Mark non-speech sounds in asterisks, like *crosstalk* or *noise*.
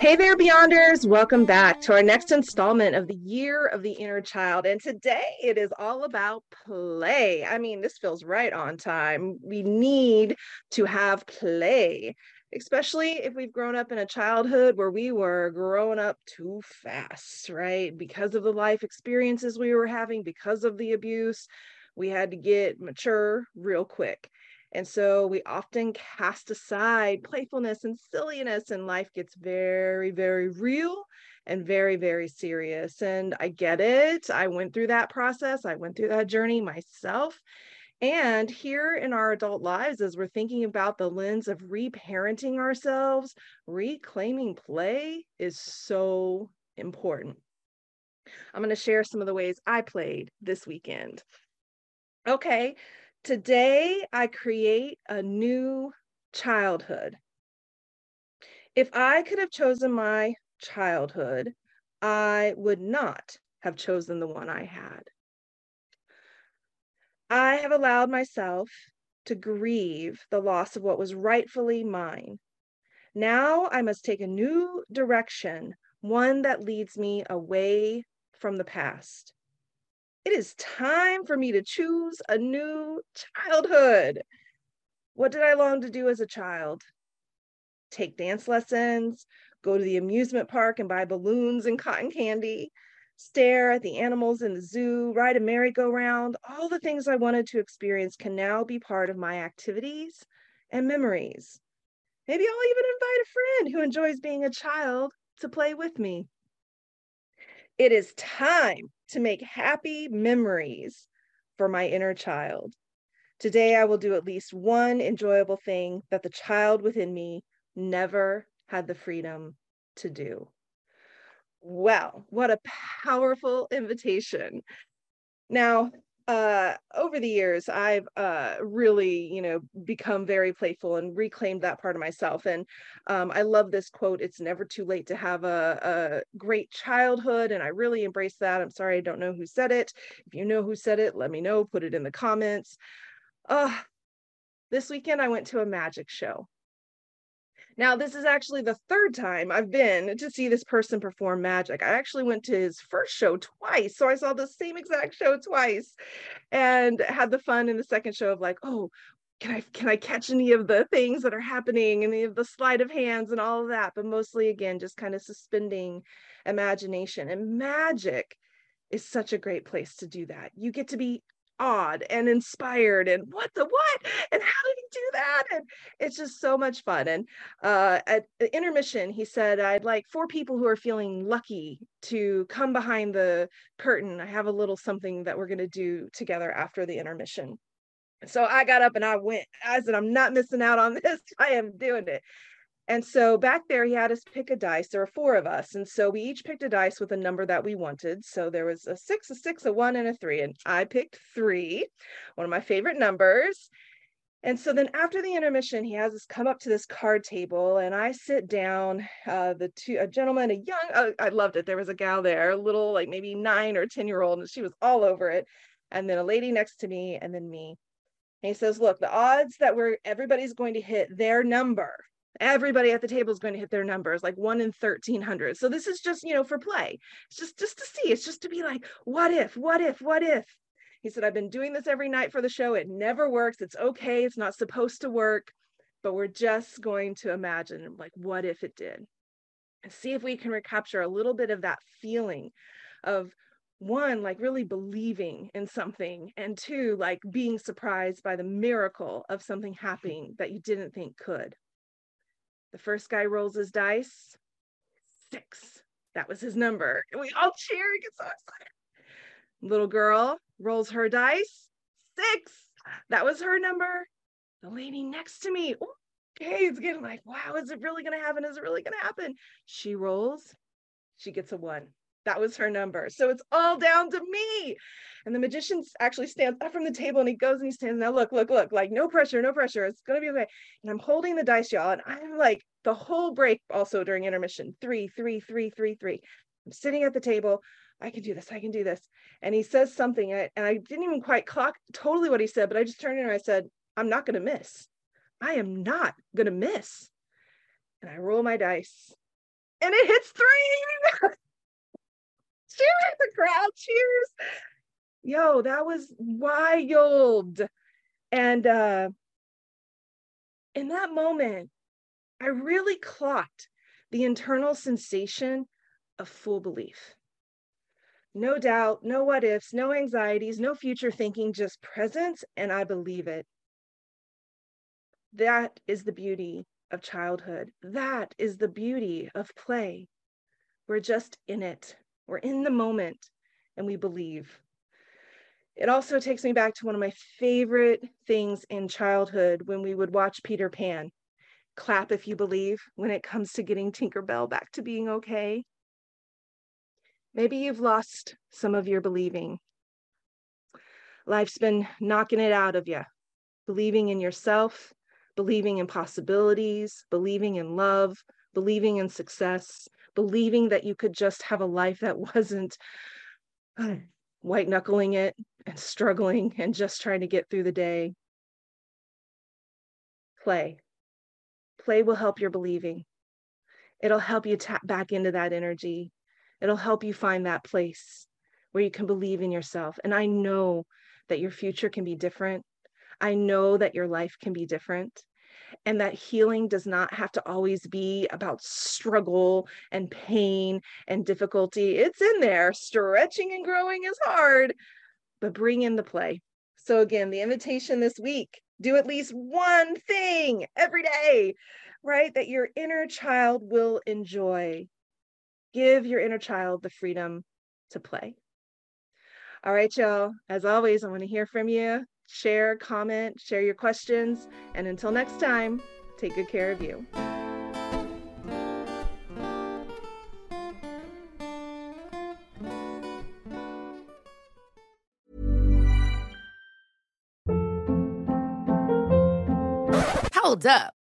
Hey there, Beyonders. Welcome back to our next installment of the Year of the Inner Child. And today it is all about play. I mean, this feels right on time. We need to have play, especially if we've grown up in a childhood where we were growing up too fast, right? Because of the life experiences we were having, because of the abuse, we had to get mature real quick. And so we often cast aside playfulness and silliness, and life gets very, very real and very, very serious. And I get it. I went through that process, I went through that journey myself. And here in our adult lives, as we're thinking about the lens of reparenting ourselves, reclaiming play is so important. I'm going to share some of the ways I played this weekend. Okay, Today, I create a new childhood. If I could have chosen my childhood, I would not have chosen the one I had. I have allowed myself to grieve the loss of what was rightfully mine. Now I must take a new direction, one that leads me away from the past. It is time for me to choose a new childhood. What did I long to do as a child? Take dance lessons, go to the amusement park and buy balloons and cotton candy, stare at the animals in the zoo, ride a merry-go-round. All the things I wanted to experience can now be part of my activities and memories. Maybe I'll even invite a friend who enjoys being a child to play with me. It is time to make happy memories for my inner child. Today, I will do at least one enjoyable thing that the child within me never had the freedom to do. Well, what a powerful invitation. Now, uh, over the years, I've uh, really, you know, become very playful and reclaimed that part of myself. And um, I love this quote: "It's never too late to have a, a great childhood," and I really embrace that. I'm sorry, I don't know who said it. If you know who said it, let me know. Put it in the comments. Uh, this weekend, I went to a magic show. Now, this is actually the third time I've been to see this person perform magic. I actually went to his first show twice. So I saw the same exact show twice and had the fun in the second show of like, oh, can I can I catch any of the things that are happening, any of the sleight of hands and all of that? But mostly again, just kind of suspending imagination. And magic is such a great place to do that. You get to be awed and inspired and what the what and how did he do that and it's just so much fun and uh, at the intermission he said i'd like four people who are feeling lucky to come behind the curtain i have a little something that we're going to do together after the intermission So I got up and I went. I said, I'm not missing out on this. *laughs* I am doing it. And so back there, he had us pick a dice. There were four of us. And so we each picked a dice with a number that we wanted. So there was a six, a six, a one, and a three. And I picked three, one of my favorite numbers. And so then after the intermission, he has us come up to this card table and I sit down. Uh, the two, a gentleman, a young, uh, I loved it. There was a gal there, a little like maybe nine or 10 year old, and she was all over it. And then a lady next to me, and then me. And he says, Look, the odds that we're everybody's going to hit their number everybody at the table is going to hit their numbers like one in 1300 so this is just you know for play. It's just just to see. It's just to be like what if what if what if? He said i've been doing this every night for the show. It never works. It's okay. It's not supposed to work. But we're just going to imagine like what if it did? And see if we can recapture a little bit of that feeling of one like really believing in something and two like being surprised by the miracle of something happening that you didn't think could the first guy rolls his dice, six. That was his number. And we all cheer and get so excited. Little girl rolls her dice, six. That was her number. The lady next to me, okay, it's getting like, wow, is it really going to happen? Is it really going to happen? She rolls, she gets a one. That was her number. So it's all down to me. And the magician actually stands up from the table and he goes and he stands, now look, look, look, like no pressure, no pressure. It's going to be okay. And I'm holding the dice, y'all. And I'm like the whole break also during intermission, three, three, three, three, three. I'm sitting at the table. I can do this. I can do this. And he says something and I didn't even quite clock totally what he said, but I just turned in and I said, I'm not going to miss. I am not going to miss. And I roll my dice and it hits three. *laughs* cheers, the crowd cheers. Yo, that was wild. And uh in that moment, I really clocked the internal sensation of full belief. No doubt, no what ifs, no anxieties, no future thinking, just presence, and I believe it. That is the beauty of childhood. That is the beauty of play. We're just in it. We're in the moment and we believe. It also takes me back to one of my favorite things in childhood when we would watch Peter Pan. Clap if you believe when it comes to getting Tinkerbell back to being okay. Maybe you've lost some of your believing. Life's been knocking it out of you, believing in yourself, believing in possibilities, believing in love, believing in success, believing that you could just have a life that *laughs* wasn't uh, white knuckling it and struggling and just trying to get through the day. Play. Play will help your believing. It'll help you tap back into that energy. It'll help you find that place where you can believe in yourself. And I know that your future can be different. I know that your life can be different and that healing does not have to always be about struggle and pain and difficulty. It's in there. Stretching and growing is hard, but bring in the play. So, again, the invitation this week do at least one thing every day, right? That your inner child will enjoy. Give your inner child the freedom to play. All right, y'all. As always, I want to hear from you share, comment, share your questions. And until next time, take good care of you. Hold up.